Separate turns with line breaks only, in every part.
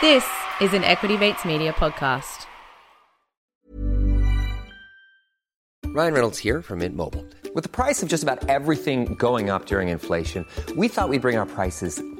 This is an Equity Mates Media podcast.
Ryan Reynolds here from Mint Mobile. With the price of just about everything going up during inflation, we thought we'd bring our prices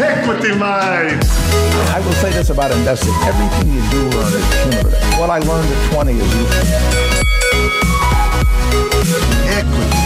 Equity Mates.
I will say this about investing. Everything you do learn is cumulative. What I learned at 20 is useful.
Equity.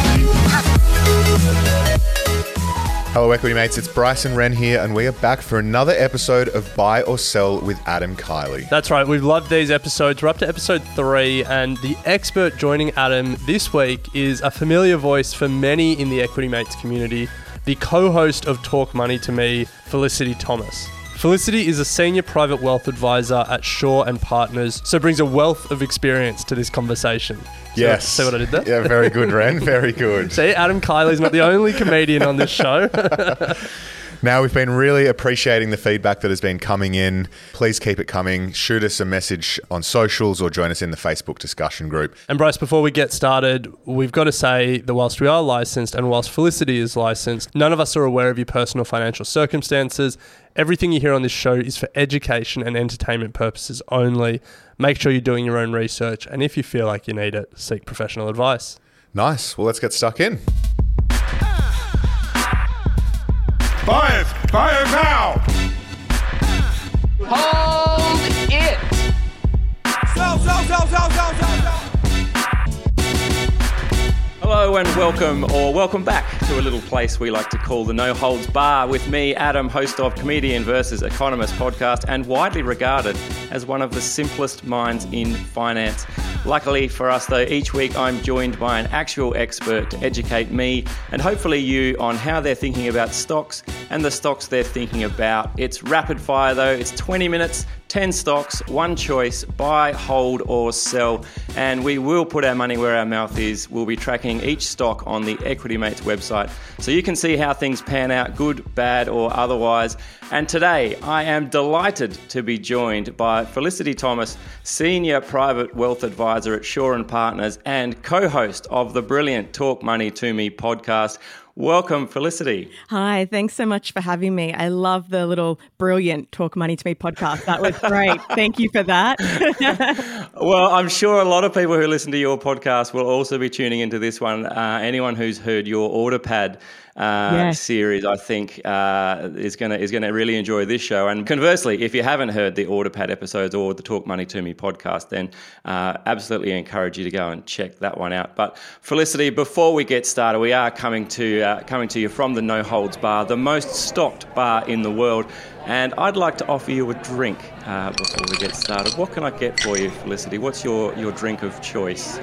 Hello, Equity Mates. It's Bryce and Ren here, and we are back for another episode of Buy or Sell with Adam Keily.
That's right. We've loved these episodes. We're up to episode three, and the expert joining Adam this week is a familiar voice for many in the Equity Mates community, the co host of Talk Money to Me, Felicity Thomas. Felicity is a senior private wealth advisor at Shaw and Partners, so brings a wealth of experience to this conversation. What-
Yes.
See what I did there?
Yeah, very good, Ren. Very good.
See, Adam Keily's not the only comedian on this show.
Now, we've been really appreciating the feedback that has been coming in. Please keep it coming. Shoot us a message on socials or join us in the Facebook discussion group.
And Bryce, before we get started, we've got to say that whilst we are licensed and whilst Felicity is licensed, none of us are aware of your personal financial circumstances. Everything you hear on this show is for education and entertainment purposes only. Make sure you're doing your own research, and if you feel like you need it, seek professional advice.
Nice. Well, let's get stuck in.
Buy it. Buy it now.
Hold it!
sell, sell, sell, sell, sell, sell,
Hello and welcome, or welcome back to a little place we like to call the No Holds Bar with me, Adam, host of Comedian versus Economist podcast, and widely regarded as one of the simplest minds in finance. Luckily for us, though, each week I'm joined by an actual expert to educate me and hopefully you on how they're thinking about stocks and the stocks they're thinking about. It's rapid fire, though, it's 20 minutes. 10 stocks, one choice, buy, hold, or sell. And we will put our money where our mouth is. We'll be tracking each stock on the Equity Mates website so you can see how things pan out, good, bad, or otherwise. And today I am delighted to be joined by Felicity Thomas, Senior Private Wealth Advisor at Shaw and Partners and co host of the brilliant Talk Money to Me podcast. Welcome, Felicity.
Hi, thanks so much for having me. I love the little brilliant Talk Money to Me podcast. That was great. Thank you for that.
Well, I'm sure a lot of people who listen to your podcast will also be tuning into this one. Uh, anyone who's heard your AutoPad uh,
Yes.
series, I think, uh, is gonna is gonna really enjoy this show. And conversely, if you haven't heard the AutoPad episodes or the Talk Money to Me podcast, then uh, absolutely encourage you to go and check that one out. But Felicity, before we get started, we are coming to uh, coming to you from the No Holds Bar, the most stocked bar in the world. And I'd like to offer you a drink uh, before we get started. What can I get for you, Felicity? What's your, your drink of choice?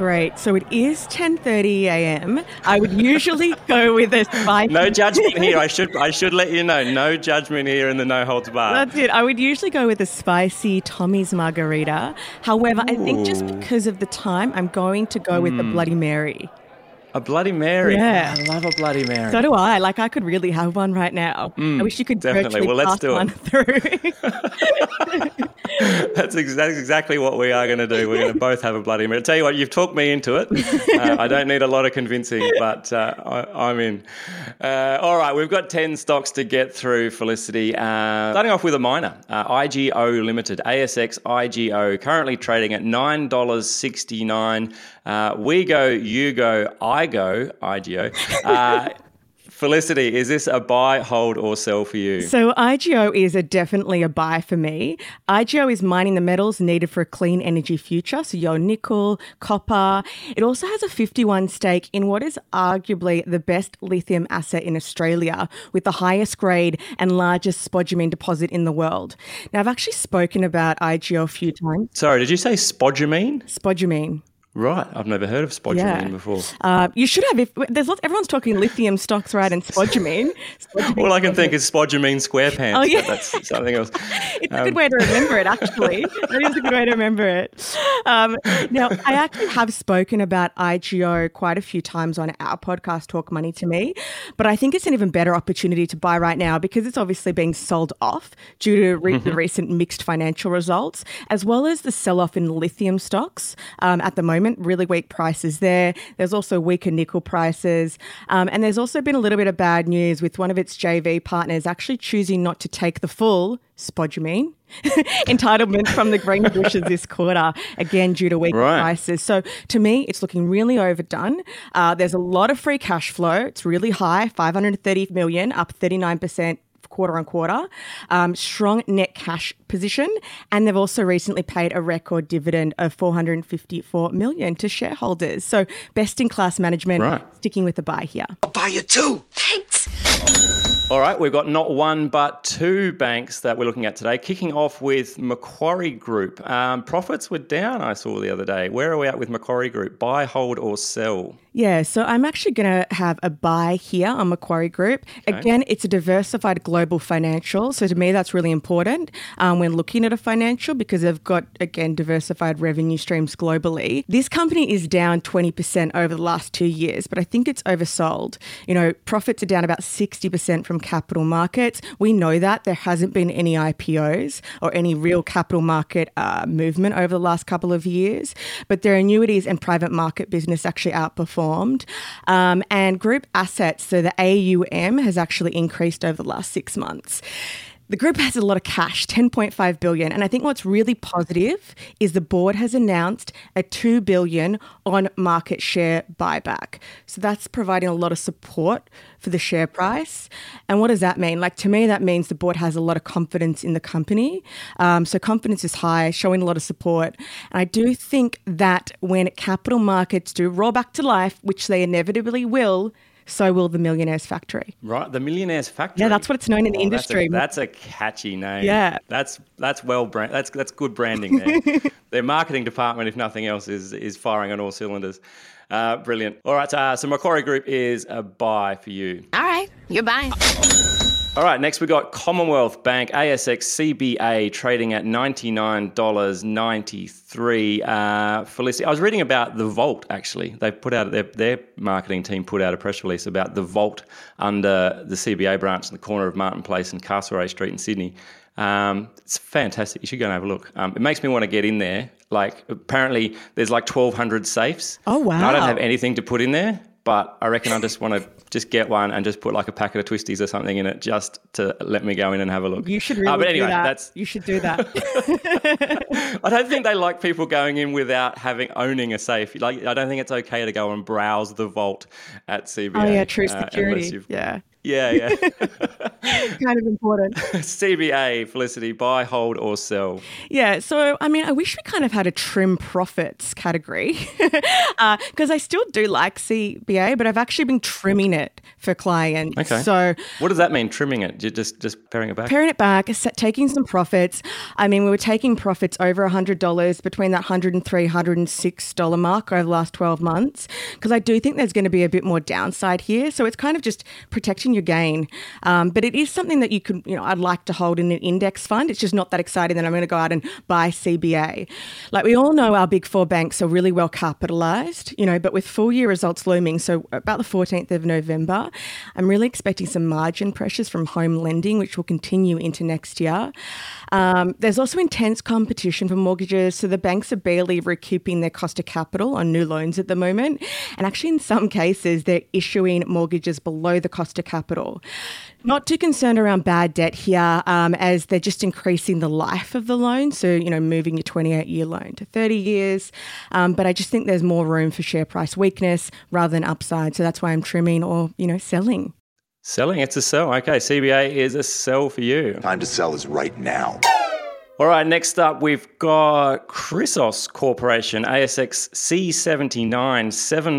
Great. So it is 10:30 a.m. I would usually go with a spicy.
No judgment here. I should I should let you know. No judgment here in the No Holds Bar.
That's it. I would usually go with a spicy Tommy's margarita. However, I think just because of the time, I'm going to go with the
Mm.
Bloody Mary.
A Bloody Mary.
Yeah.
I love a Bloody Mary.
So do I. Like I could really have one right now. I wish you could
Mm, definitely.
virtually
Well, let's
pass
do it.
one through.
That's, ex- that's exactly what we are going to do. We're going to both have a Bloody Mary. Tell you what, you've talked me into it. Uh, I don't need a lot of convincing, but uh, I, I'm in. Uh, all right, we've got 10 stocks to get through, Felicity. Uh, starting off with a minor, uh, IGO Limited, ASX IGO, currently trading at $9.69. Uh, we go, you go, I go, IGO. Uh, Felicity, is this a buy, hold, or sell for you?
So IGO is a definitely a buy for me. IGO is mining the metals needed for a clean energy future. So your nickel, copper. It also has a 51 stake in what is arguably the best lithium asset in Australia with the highest grade and largest spodumene deposit in the world. Now I've actually spoken about IGO a few times.
Sorry, did you say spodumene?
Spodumene.
Right, I've never heard of spodumene
Yeah.
before.
Uh, you should have. If there's lots, everyone's talking lithium stocks, right? And spodumene. Spodumene.
All I can think is spodumene SquarePants.
Oh, yeah.
that's something else.
It's a good way to remember it, actually. that is a good way to remember it. Um, now, I actually have spoken about IGO quite a few times on our podcast, Talk Money to Me, but I think it's an even better opportunity to buy right now because it's obviously being sold off due to re- the recent mixed financial results, as well as the sell off in lithium stocks um, at the moment. Really weak prices there. There's also weaker nickel prices. Um, and there's also been a little bit of bad news with one of its JV partners actually choosing not to take the full spodumene entitlement from the Greenbushes this quarter, again due to weak
Right.
prices. So to me, it's looking really overdone. Uh, there's a lot of free cash flow. It's really high, 530 million, up 39% quarter on quarter, um, strong net cash position, and they've also recently paid a record dividend of 454 million to shareholders. So best in class management,
Right.
sticking with the buy here.
I'll Buy you two.
All right, we've got not one but two banks that we're looking at today. Kicking off with Macquarie Group. Um, profits were down, I saw the other day. Where are we at with Macquarie Group? Buy, hold, or sell?
Yeah, so I'm actually going to have a buy here on Macquarie Group. Again, it's a diversified global financial. So to me, that's really important um, when looking at a financial because they've got, again, diversified revenue streams globally. This company is down 20% over the last two years, but I think it's oversold. You know, profits are down about 60% from capital markets. We know that there hasn't been any IPOs or any real capital market uh, movement over the last couple of years, but their annuities and private market business actually outperformed. Um, and group assets, so the AUM has actually increased over the last six months. The group has a lot of cash, 10.5 billion, and I think what's really positive is the board has announced a 2 billion on market share buyback. So that's providing a lot of support for the share price. And what does that mean? Like to me, that means the board has a lot of confidence in the company. Um, so confidence is high, showing a lot of support. And I do think that when capital markets do roll back to life, which they inevitably will, so will the Millionaires Factory.
Right, the Millionaires Factory.
Yeah, that's what it's known in the
Oh, that's a-
industry.
That's a, catchy name.
Yeah.
that's that's well brand. That's that's good branding there. Their marketing department, if nothing else, is is firing on all cylinders. Uh, brilliant. All right, uh, so Macquarie Group is a buy for you.
All right, you're buying.
All right, next we got Commonwealth Bank ASX CBA trading at ninety nine dollars ninety three. Uh, Felicity, I was reading about the Vault. Actually, they put out their their marketing team put out a press release about the Vault under the CBA branch in the corner of Martin Place and Castlereagh Street in Sydney. Um, it's fantastic. You should go and have a look. Um, it makes me want to get in there. Like apparently, there's like twelve hundred safes.
Oh,
And I don't have anything to put in there, but I reckon I just want to just get one and just put like a packet of twisties or something in it just to let me go in and have a look.
You should
Uh,
really
but anyway,
do that.
that's.
You should do that.
I don't think they like people going in without having owning a safe. Like I don't think it's okay to go and browse the vault at CBA.
oh yeah, true
uh,
security.
you've-
yeah,
yeah, yeah.
kind of important.
CBA, Felicity, buy, hold, or sell.
Yeah, so I mean, I wish we kind of had a trim profits category uh, because I still do like CBA, but I've actually been trimming it for clients.
Okay.
So
What does that mean? Trimming it? Ju- Just just paring it back.
paring it back, taking some profits. I mean, we were taking profits over $100 between that $103, $106 mark over the last 12 months because I do think there's going to be a bit more downside here. So it's kind of just protecting your gain. Um, but it is something that you could, you know, I'd like to hold in an index fund. It's just not that exciting that I'm going to go out and buy CBA. Like we all know our big four banks are really well capitalized, you know, but with full year results looming, so about the 14th of November, I'm really expecting some margin pressures from home lending, which will continue into next year. Um, there's also intense competition for mortgages, so the banks are barely recouping their cost of capital on new loans at the moment. And actually, in some cases, they're issuing mortgages below the cost of capital. Not too concerned around bad debt here, um, as they're just increasing the life of the loan. So, you know, moving your 28 year loan to 30 years. Um, but I just think there's more room for share price weakness rather than upside. So that's why I'm trimming or, you know, selling.
Selling, it's a sell. Okay, CBA is a sell for you.
Time to sell is right now.
All right, next up, we've got Chrysos Corporation, ASX C79,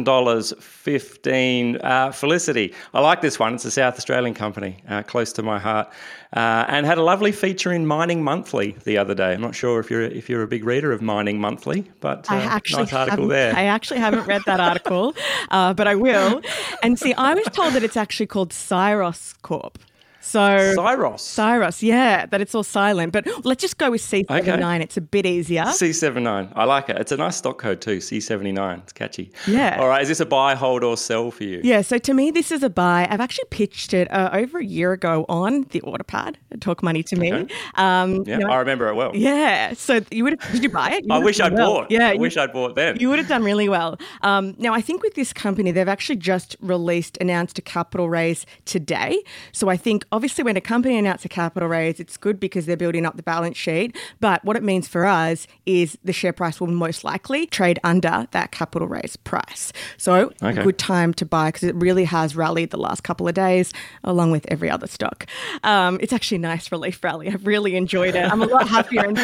$7.15. Uh, Felicity, I like this one. It's a South Australian company, uh, close to my heart, uh, and had a lovely feature in Mining Monthly the other day. I'm not sure if you're if you're a big reader of Mining Monthly, but
I actually
nice article there.
I actually haven't read that article, uh, but I will. And see, I was told that it's actually called Cyros Corp. So
Cyros.
Cyros, yeah, that it's all silent. But let's just go with C79. It's a bit easier.
C79. I like it. It's a nice stock code too. C79. It's catchy.
Yeah.
All right. Is this a buy, hold, or sell for you?
Yeah, so to me, this is a buy. I've actually pitched it uh, over a year ago on the Autopad, Talk Money to Me.
Okay.
Um,
Yeah,
you know-
I remember it well.
Yeah, so you would have, did you buy it? You
I wish I'd
well.
bought.
Yeah,
I
you-
wish I'd bought then.
You would have done really well. Um, now, I think with this company, they've actually just released, announced a capital raise today. So I think obviously when a company announces a capital raise, it's good because they're building up the balance sheet. But what it means for us is the share price will most likely trade under that capital raise price. So
Okay.
a good time to buy because it really has rallied the last couple of days, along with every other stock. Um, it's actually a nice relief rally. I've really enjoyed it. I'm a lot happier and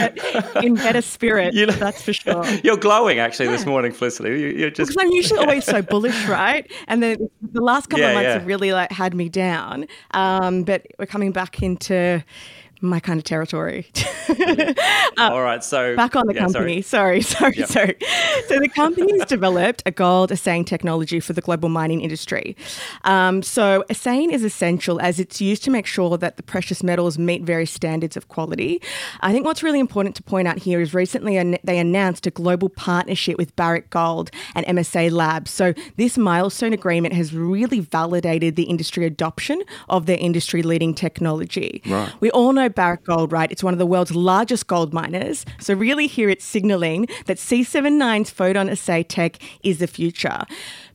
in better spirit. that's for sure.
You're glowing actually this morning, Felicity. You, you're just.
Because I'm usually always so bullish, right? And then the last couple
Yeah,
of months
yeah.
have really like had me down. Um, but we're coming back into my kind of territory.
All right. So
Back on the
yeah,
company. Sorry, sorry,
Yep.
sorry. So the company's developed a gold assaying technology for the global mining industry. Um, so assaying is essential as it's used to make sure that the precious metals meet various standards of quality. I think what's really important to point out here is recently an- they announced a global partnership with Barrick Gold and MSA Labs. So this milestone agreement has really validated the industry adoption of their industry leading technology.
Right.
We all know Barrick Gold, right? It's one of the world's largest gold miners. So, really, here it's signaling that C79's photon assay tech is the future.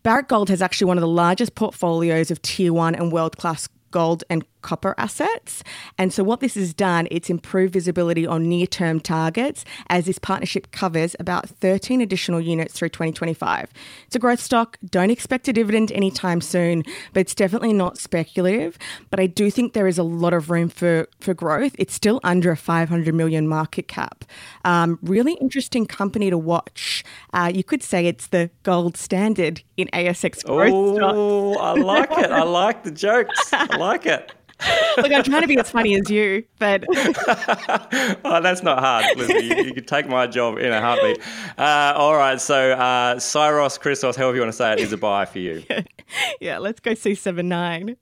Barrick Gold has actually one of the largest portfolios of tier one and world class gold and copper assets. And so what this has done, it's improved visibility on near-term targets as this partnership covers about 13 additional units through 2025. It's a growth stock. Don't expect a dividend anytime soon, but it's definitely not speculative. But I do think there is a lot of room for, for growth. It's still under a 500 million market cap. Um, really interesting company to watch. Uh, you could say it's the gold standard in ASX growth stocks.
Oh, I like it. I like the jokes. I like it.
Look, I'm trying to be as funny as you, but
Oh, that's not hard. Felicity. You, you could take my job in a heartbeat. Uh, all right. So, uh, Cyros, Christos, however you want to say it, is a buy for you.
yeah, let's go C79.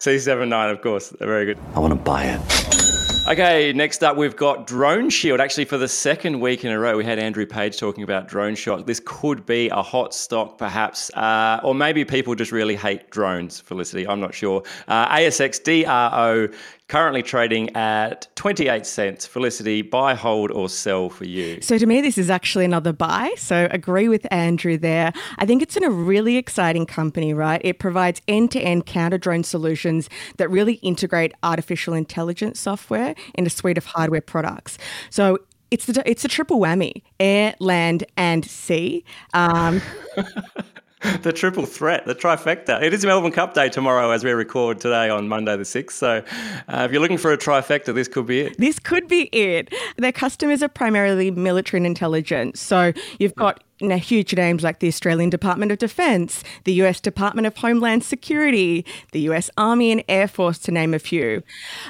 C79, of course. Very good.
I want to buy it.
Okay, next up we've got Drone Shield. Actually, for the second week in a row, we had Andrew Page talking about Drone Shot. This could be a hot stock, perhaps, uh, or maybe people just really hate drones. Felicity, I'm not sure. Uh, ASX DRO currently trading at 28 cents. Felicity, buy, hold, or sell for you.
So to me, this is actually another buy. So agree with Andrew there. I think it's in a really exciting company, right? It provides end-to-end counter drone solutions that really integrate artificial intelligence software in a suite of hardware products. So it's the it's a triple whammy: air, land, and sea. Um,
The triple threat, the trifecta. It is Melbourne Cup Day tomorrow as we record today on Monday the 6th. So uh, if you're looking for a trifecta, this could be it.
This could be it. Their customers are primarily military and intelligence. So you've got know, huge names like the Australian Department of Defence, the US Department of Homeland Security, the US Army and Air Force, to name a few.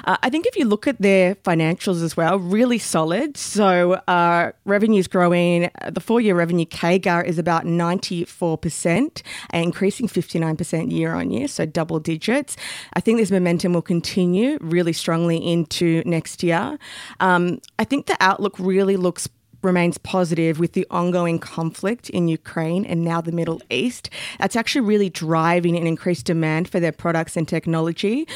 Uh, I think if you look at their financials as well, really solid. So uh, revenue's growing. Uh, The four-year revenue CAGR is about 94%, and increasing 59% year on year, so double digits. I think this momentum will continue really strongly into next year. Um, I think the outlook really looks remains positive with the ongoing conflict in Ukraine and now the Middle East. That's actually really driving an increased demand for their products and technology.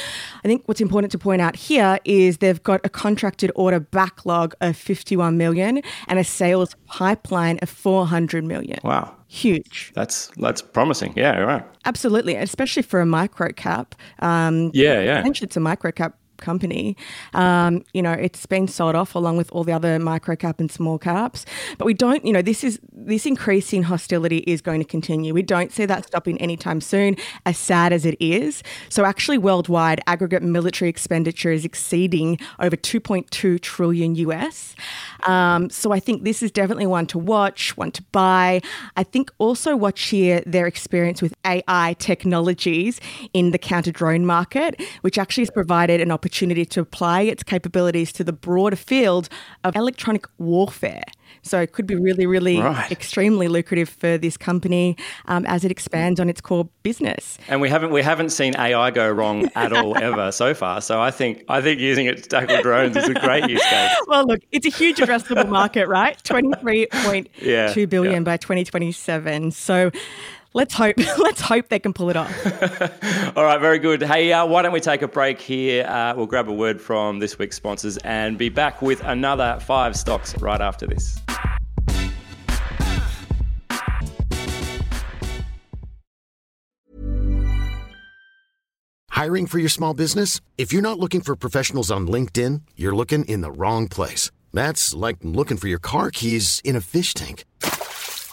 I think what's important to point out here is they've got a contracted order backlog of 51 million and a sales pipeline of 400 million.
Wow.
Huge.
That's that's promising. Yeah, right.
Absolutely, especially for a micro cap. Um,
Yeah, yeah.
Essentially, it's a micro cap company. Um, you know, it's been sold off along with all the other micro cap and small caps. But we don't, you know, this is this increasing hostility is going to continue. We don't see that stopping anytime soon, as sad as it is. So actually worldwide, aggregate military expenditure is exceeding over 2.2 trillion US. Um, so I think this is definitely one to watch, one to buy. I think also watch here their experience with AI technologies in the counter drone market, which actually has provided an opportunity to apply its capabilities to the broader field of electronic warfare. So it could be really, really
Right.
extremely lucrative for this company um, as it expands on its core business.
And we haven't we haven't seen AI go wrong at all ever so far. So I think I think using it to tackle drones is a great use case.
Well, look, it's a huge addressable market, right? Twenty-three point
Yeah,
two billion
yeah.
by 2027. So let's hope let's hope they can pull it off.
All right, very good. Hey, uh, why don't we take a break here? Uh, we'll grab a word from this week's sponsors and be back with another five stocks right after this.
Hiring for your small business? If you're not looking for professionals on LinkedIn, you're looking in the wrong place. That's like looking for your car keys in a fish tank.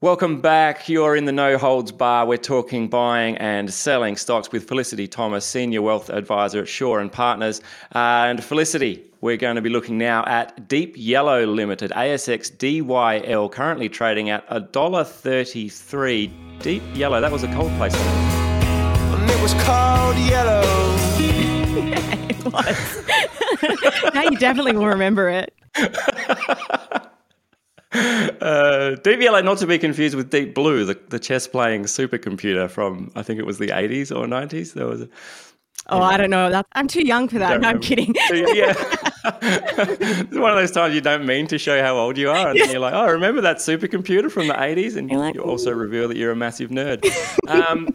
Welcome back. You're in the No Holds Bar. We're talking buying and selling stocks with Felicity Thomas, Senior Wealth Advisor at Shaw and Partners. Uh, and Felicity, we're going to be looking now at Deep Yellow Limited, ASX DYL, currently trading at $1.33. Deep Yellow, that was a cold place.
And it was called yellow.
it was. now you definitely will remember it.
Uh, Yellow, not to be confused with Deep Blue, the, the chess playing supercomputer from, I think it was the 80s or 90s. There was a,
Oh, I don't know. That, I'm too young for that. No, I'm kidding.
yeah. it's one of those times you don't mean to show how old you are. And then you're like, oh, remember that supercomputer from the 80s? And you also reveal that you're a massive nerd. Um,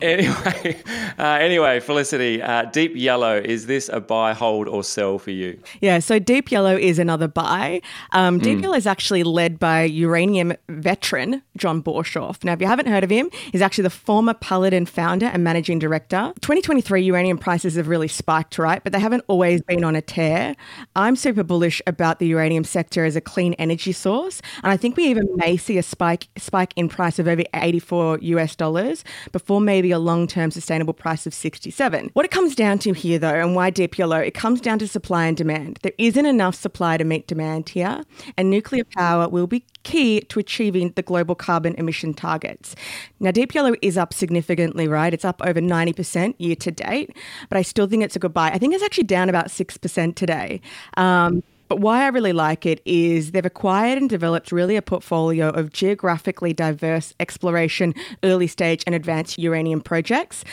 anyway, uh, anyway, Felicity, uh, Deep Yellow, is this a buy, hold, or sell for you?
Yeah, so Deep Yellow is another buy. Um, Deep
Mm.
Yellow is actually led by uranium veteran John Borshoff. Now, if you haven't heard of him, he's actually the former Paladin founder and managing director. 2023 uranium prices have really spiked, right? But they haven't always been on a tear. I'm super bullish about the uranium sector as a clean energy source, and I think we even may see a spike spike in price of over 84 US dollars before maybe a long-term sustainable price of 67. What it comes down to here though, and why yellow, it comes down to supply and demand. There isn't enough supply to meet demand here, and nuclear power will be key to achieving the global carbon emission targets. Now, Yellow is up significantly, right? It's up over 90% year to date, but I still think it's a good buy. I think it's actually down about 6% today. Um, but why I really like it is they've acquired and developed really a portfolio of geographically diverse exploration, early stage, and advanced uranium projects.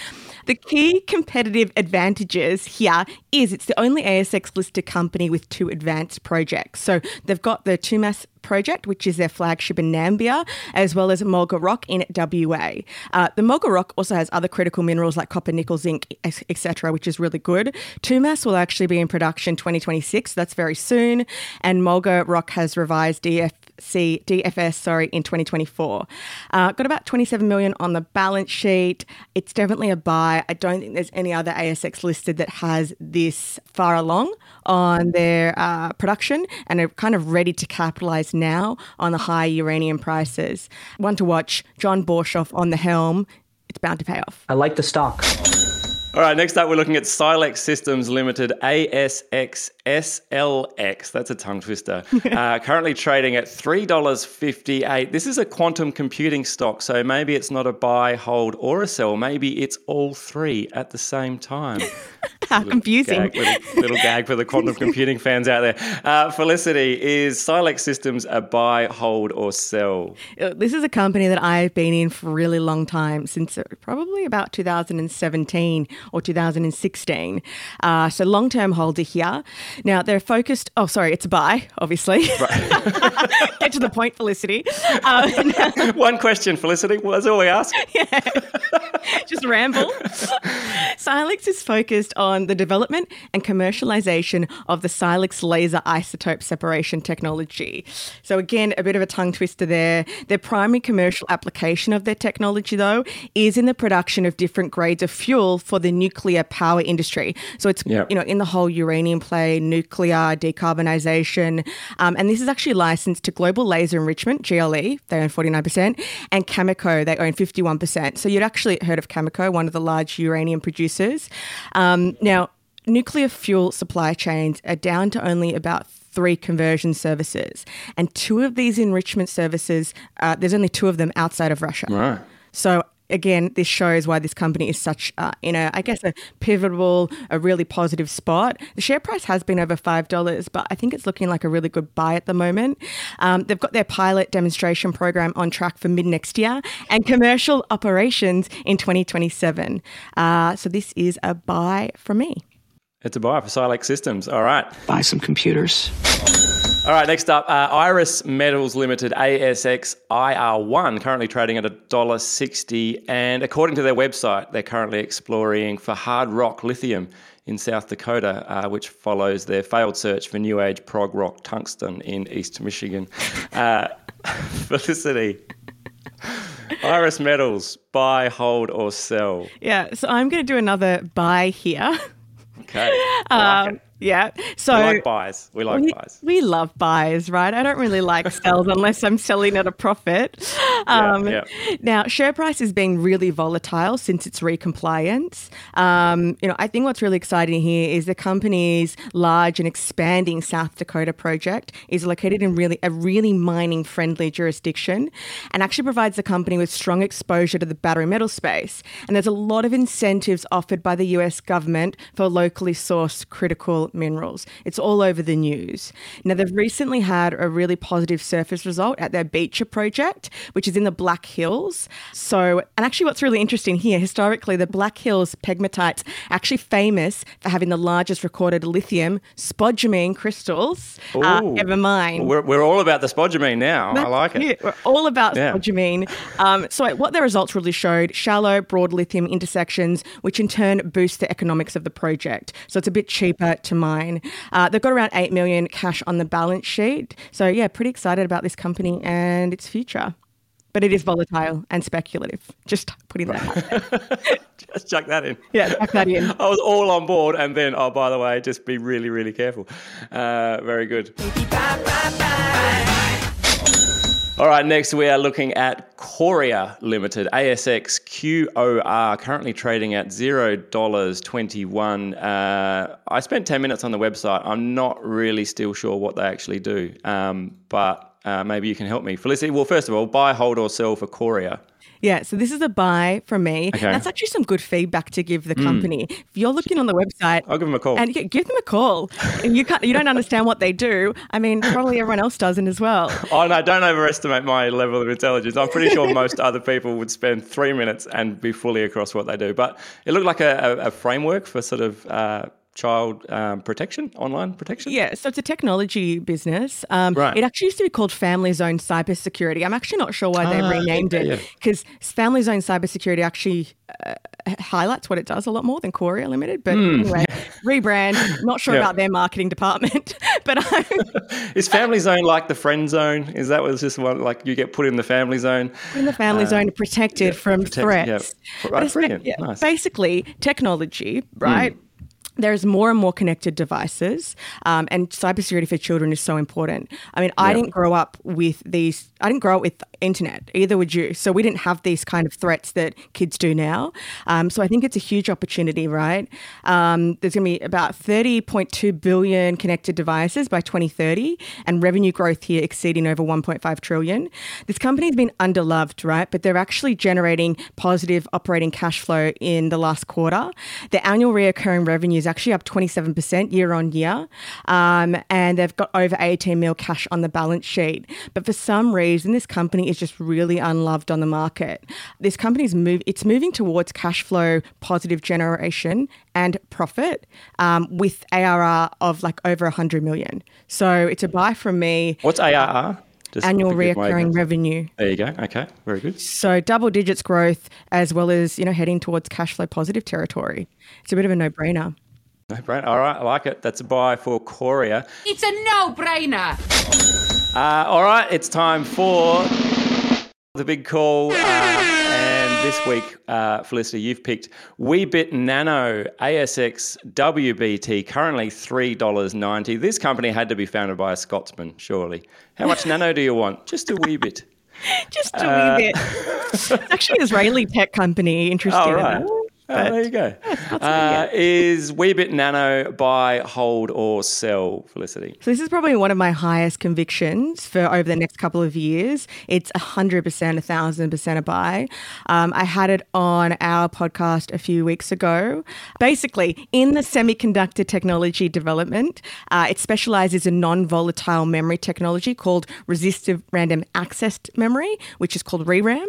The key competitive advantages here is it's the only ASX listed company with two advanced projects. So they've got the Tumas project, which is their flagship in Nambia, as well as Mulga Rock in WA. Uh, the Mulga Rock also has other critical minerals like copper, nickel, zinc, etc., which is really good. Tumas will actually be in production 2026. That's very soon. And Mulga Rock has revised DFC, DFS, sorry, in 2024. Uh, got about 27 million on the balance sheet. It's definitely a buy. I don't think there's any other ASX listed that has this far along on their uh, production and are kind of ready to capitalize now on the high uranium prices. One to watch John Borshoff on the helm. It's bound to pay off.
I like the stock.
All right, next up, we're looking at Silex Systems Limited, ASX SLX, that's a tongue twister, uh, currently trading at $3.58. This is a quantum computing stock, so maybe it's not a buy, hold, or a sell. Maybe it's all three at the same time.
How confusing.
Gag, little, little, gag for the quantum computing fans out there. Uh, Felicity, is Silex Systems a buy, hold, or sell?
Uh, this is a company that I've been in for a really long time, since probably about 2017 or 2016. Uh, so long term holder here. Now they're focused. Oh, sorry, it's a buy, obviously. Right. Get to the point, Felicity.
Um, One question, Felicity. Well, that's all we ask.
Yeah. Just ramble. Silex is focused on the development and commercialization of the Silex laser isotope separation technology. So again, a bit of a tongue twister there. Their primary commercial application of their technology, though, is in the production of different grades of fuel for the nuclear power industry. So it's yep. you know in the whole uranium play, nuclear decarbonization, um, and this is actually licensed to Global Laser Enrichment (GLE). They own forty nine percent, and Cameco they own fifty one percent. So you'd actually heard of Cameco, one of the large uranium producers. Um, now, nuclear fuel supply chains are down to only about three conversion services, and two of these enrichment services, uh, there's only two of them outside of Russia.
Right.
So again, this shows why this company is such uh, in a, I guess, a pivotal, a really positive spot. The share price has been over five dollars, but I think it's looking like a really good buy at the moment. Um, they've got their pilot demonstration program on track for mid next year and commercial operations in 2027. Uh, so this is a buy for me.
It's a buy for Silex Systems. All right.
Buy some computers.
All right, next up, uh, Iris Metals Limited, ASX IR1, currently trading at $1.60. And according to their website, they're currently exploring for hard rock lithium in South Dakota, uh, which follows their failed search for new age prog rock tungsten in East Michigan. Uh, Felicity. Iris Metals, buy, hold, or sell?
Yeah, so I'm going to do another buy here.
Okay. Um,
yeah. So
we like buys. We like
we,
buys.
We love buys, right? I don't really like sells unless I'm selling at a profit. Um, yeah, yeah. Now, share price has been really volatile since its recompliance. Um, you know, I think what's really exciting here is the company's large and expanding South Dakota project is located in really a really mining friendly jurisdiction, and actually provides the company with strong exposure to the battery metal space. And there's a lot of incentives offered by the U.S. government for locally sourced critical minerals. It's all over the news. Now, they've recently had a really positive surface result at their Beecher project, which is in the Black Hills. So, and actually, what's really interesting here, historically, the Black Hills pegmatites actually famous for having the largest recorded lithium spodumene crystals uh, ever mined.
We're, we're all about the spodumene now. That's I like it.
it. We're all about yeah. spodumene. Um, so, what the results really showed shallow, broad lithium intersections, which in turn boost the economics of the project. So, it's a bit cheaper to mine. Uh, they've got around 8 million cash on the balance sheet. So, yeah, pretty excited about this company and its future. But it is volatile and speculative. Just putting that
just chuck that in.
Yeah, chuck that in.
I was all on board. And then, oh, by the way, just be really, really careful. Uh, very good. All right, next we are looking at Qoria Limited, ASX QOR, currently trading at $0.21. Uh, I spent 10 minutes on the website. I'm not really still sure what they actually do, um, but uh, maybe you can help me. Felicity, well, first of all, buy, hold, or sell for Qoria.
Yeah, so this is a buy from me. Okay. That's actually some good feedback to give the hmm. company. Mm. If you're looking on the website,
I'll give them a call.
And give them a call. and you can't, you don't understand what they do. I mean, probably everyone else doesn't as well.
Oh no, don't overestimate my level of intelligence. I'm pretty sure most other people would spend three minutes and be fully across what they do. But it looked like a, a, a framework for sort of. Uh, child um, protection, online protection?
Yeah, so it's a technology business. Um, right. It actually used to be called Family Zone Cybersecurity. I'm actually not sure why they ah, renamed yeah, it because yeah. Family Zone Cybersecurity actually uh, highlights what it does a lot more than Qoria Limited. But mm. anyway, rebrand. Not sure yeah. about their marketing department, but
is Family Zone like the Friend Zone? Is that was just one like you get put in the Family Zone?
In the Family uh, Zone, protected from protect, threats.
Right, brilliant. Nice.
Basically, technology, right? Mm there's more and more connected devices, um, and cybersecurity for children is so important. I mean, I didn't grow up with these. I didn't grow up with internet. Either would you. So we didn't have these kind of threats that kids do now. Um, so I think it's a huge opportunity, right? Um, there's going to be about 30.2 billion connected devices by 2030, and revenue growth here exceeding over 1.5 trillion. This company's been underloved, right? But they're actually generating positive operating cash flow in the last quarter. Their annual reoccurring revenue is actually up 27% year on year, um, and they've got over 18 mil cash on the balance sheet. But for some reason, this company is just really unloved on the market. This company's move it's moving towards cash flow positive generation and profit um, with ARR of like over 100 million. So it's a buy from me.
What's ARR?
Just annual reoccurring revenue.
There you go. Okay, very good.
So double digits growth as well as you know heading towards cash flow positive territory. It's a bit of a no brainer.
No brainer. All right, I like it. That's a buy for Qoria.
It's a no brainer.
Uh, all right, it's time for the big call. Uh, and this week, uh, Felicity, you've picked Weebit Nano ASX WBT, currently $3.90. This company had to be founded by a Scotsman, surely. How much nano do you want? Just a wee bit.
Just a uh, wee bit. it's actually an Israeli tech company. Interesting.
Oh, right. Oh, there you go. Yeah, uh, is Weebit Nano buy, hold, or sell, Felicity?
So this is probably one of my highest convictions for over the next couple of years. It's 100%, 1,000% a buy. Um, I had it on our podcast a few weeks ago. Basically, in the semiconductor technology development, uh, it specializes in non-volatile memory technology called resistive random access memory, which is called ReRAM.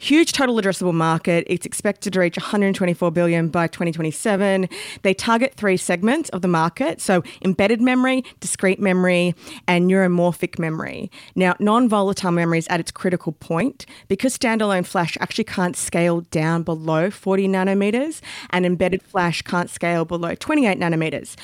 Huge total addressable market. It's expected to reach 124 billion by 2027. They target three segments of the market, so embedded memory, discrete memory, and neuromorphic memory. Now, non-volatile memory is at its critical point because standalone flash actually can't scale down below 40 nanometers, and embedded flash can't scale below 28 nanometers.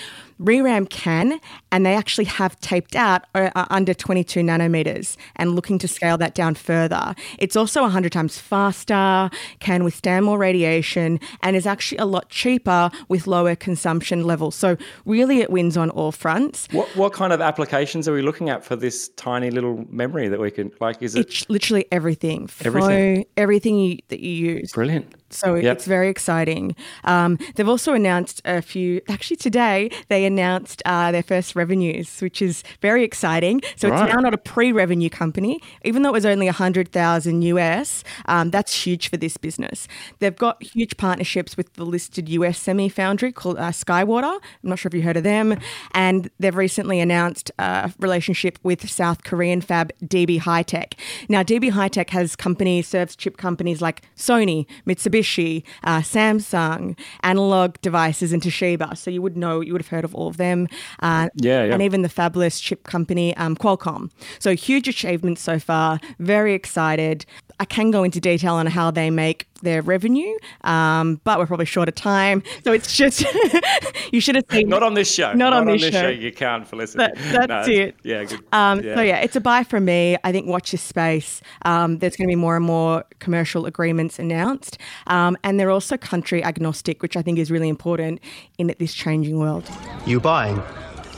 ReRAM can, and they actually have taped out uh, uh under 22 nanometers and looking to scale that down further. It's also 100 times faster, can withstand more radiation, and is actually a lot cheaper with lower consumption levels. So, really, it wins on all fronts.
What, what kind of applications are we looking at for this tiny little memory that we can, like, is it?
It's literally everything.
Everything.
Phone, everything you, that you use.
Brilliant.
So yep. it's very exciting. Um, they've also announced a few, actually, today they announced uh, their first revenues, which is very exciting. So right. it's now not a pre revenue company, even though it was only 100,000 US. Um, that's huge for this business. They've got huge partnerships with the listed US semi foundry called uh, Skywater. I'm not sure if you heard of them. And they've recently announced a relationship with South Korean fab DB HiTek. Now, DB HiTek has companies, serves chip companies like Sony, Mitsubishi. Mitsubishi, uh, Samsung, Analog Devices, and Toshiba. So you would know, you would have heard of all of them.
Uh, yeah, yeah,
And even the fabless chip company, um, Qualcomm. So huge achievements so far. Very excited. I can go into detail on how they make their revenue, um, but we're probably short of time. So it's just you should have seen.
Not on this show.
Not, Not on, this,
this
show.
show. You can't, Felicity.
That, that's no, it.
Yeah, good.
Um,
yeah.
So yeah, it's a buy from me. I think watch this space. Um, there's going to be more and more commercial agreements announced, um, and they're also country agnostic, which I think is really important in this changing world.
You buying?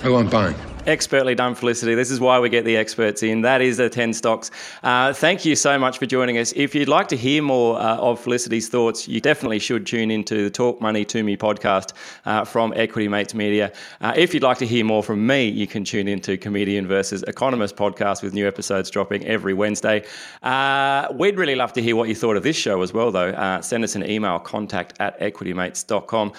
Oh, I'm buying.
Expertly done, Felicity. This is why we get the experts in. That is the 10 stocks. Uh, thank you so much for joining us. If you'd like to hear more uh, of Felicity's thoughts, you definitely should tune into the Talk Money to Me podcast uh, from Equity Mates Media. Uh, if you'd like to hear more from me, you can tune into Comedian versus Economist podcast with new episodes dropping every Wednesday. Uh, we'd really love to hear what you thought of this show as well, though. Uh, send us an email, contact at equitymates.com,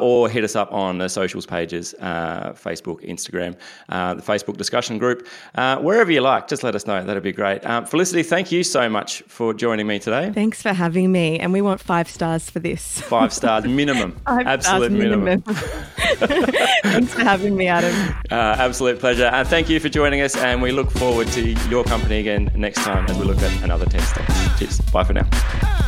or hit us up on the socials pages Facebook, Instagram uh, the Facebook discussion group, uh, wherever you like. Just let us know. That'd be great. Um, Felicity, thank you so much for joining me today.
Thanks for having me. And we want five stars for this.
Five stars minimum.
five
absolute stars minimum.
minimum. Thanks for having me, Adam.
Uh, absolute pleasure. And thank you for joining us. And we look forward to your company again next time as we look at another 10 stocks. Cheers. Bye for now.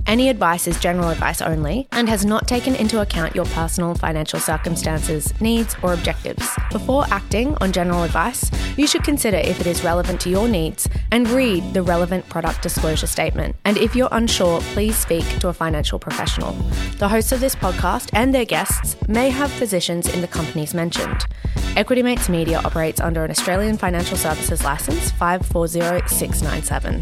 Any advice is general advice only and has not taken into account your personal financial circumstances, needs, or objectives. Before acting on general advice, you should consider if it is relevant to your needs and read the relevant product disclosure statement. And if you're unsure, please speak to a financial professional. The hosts of this podcast and their guests may have positions in the companies mentioned. Equity Mates Media operates under an Australian Financial Services Licence 540697.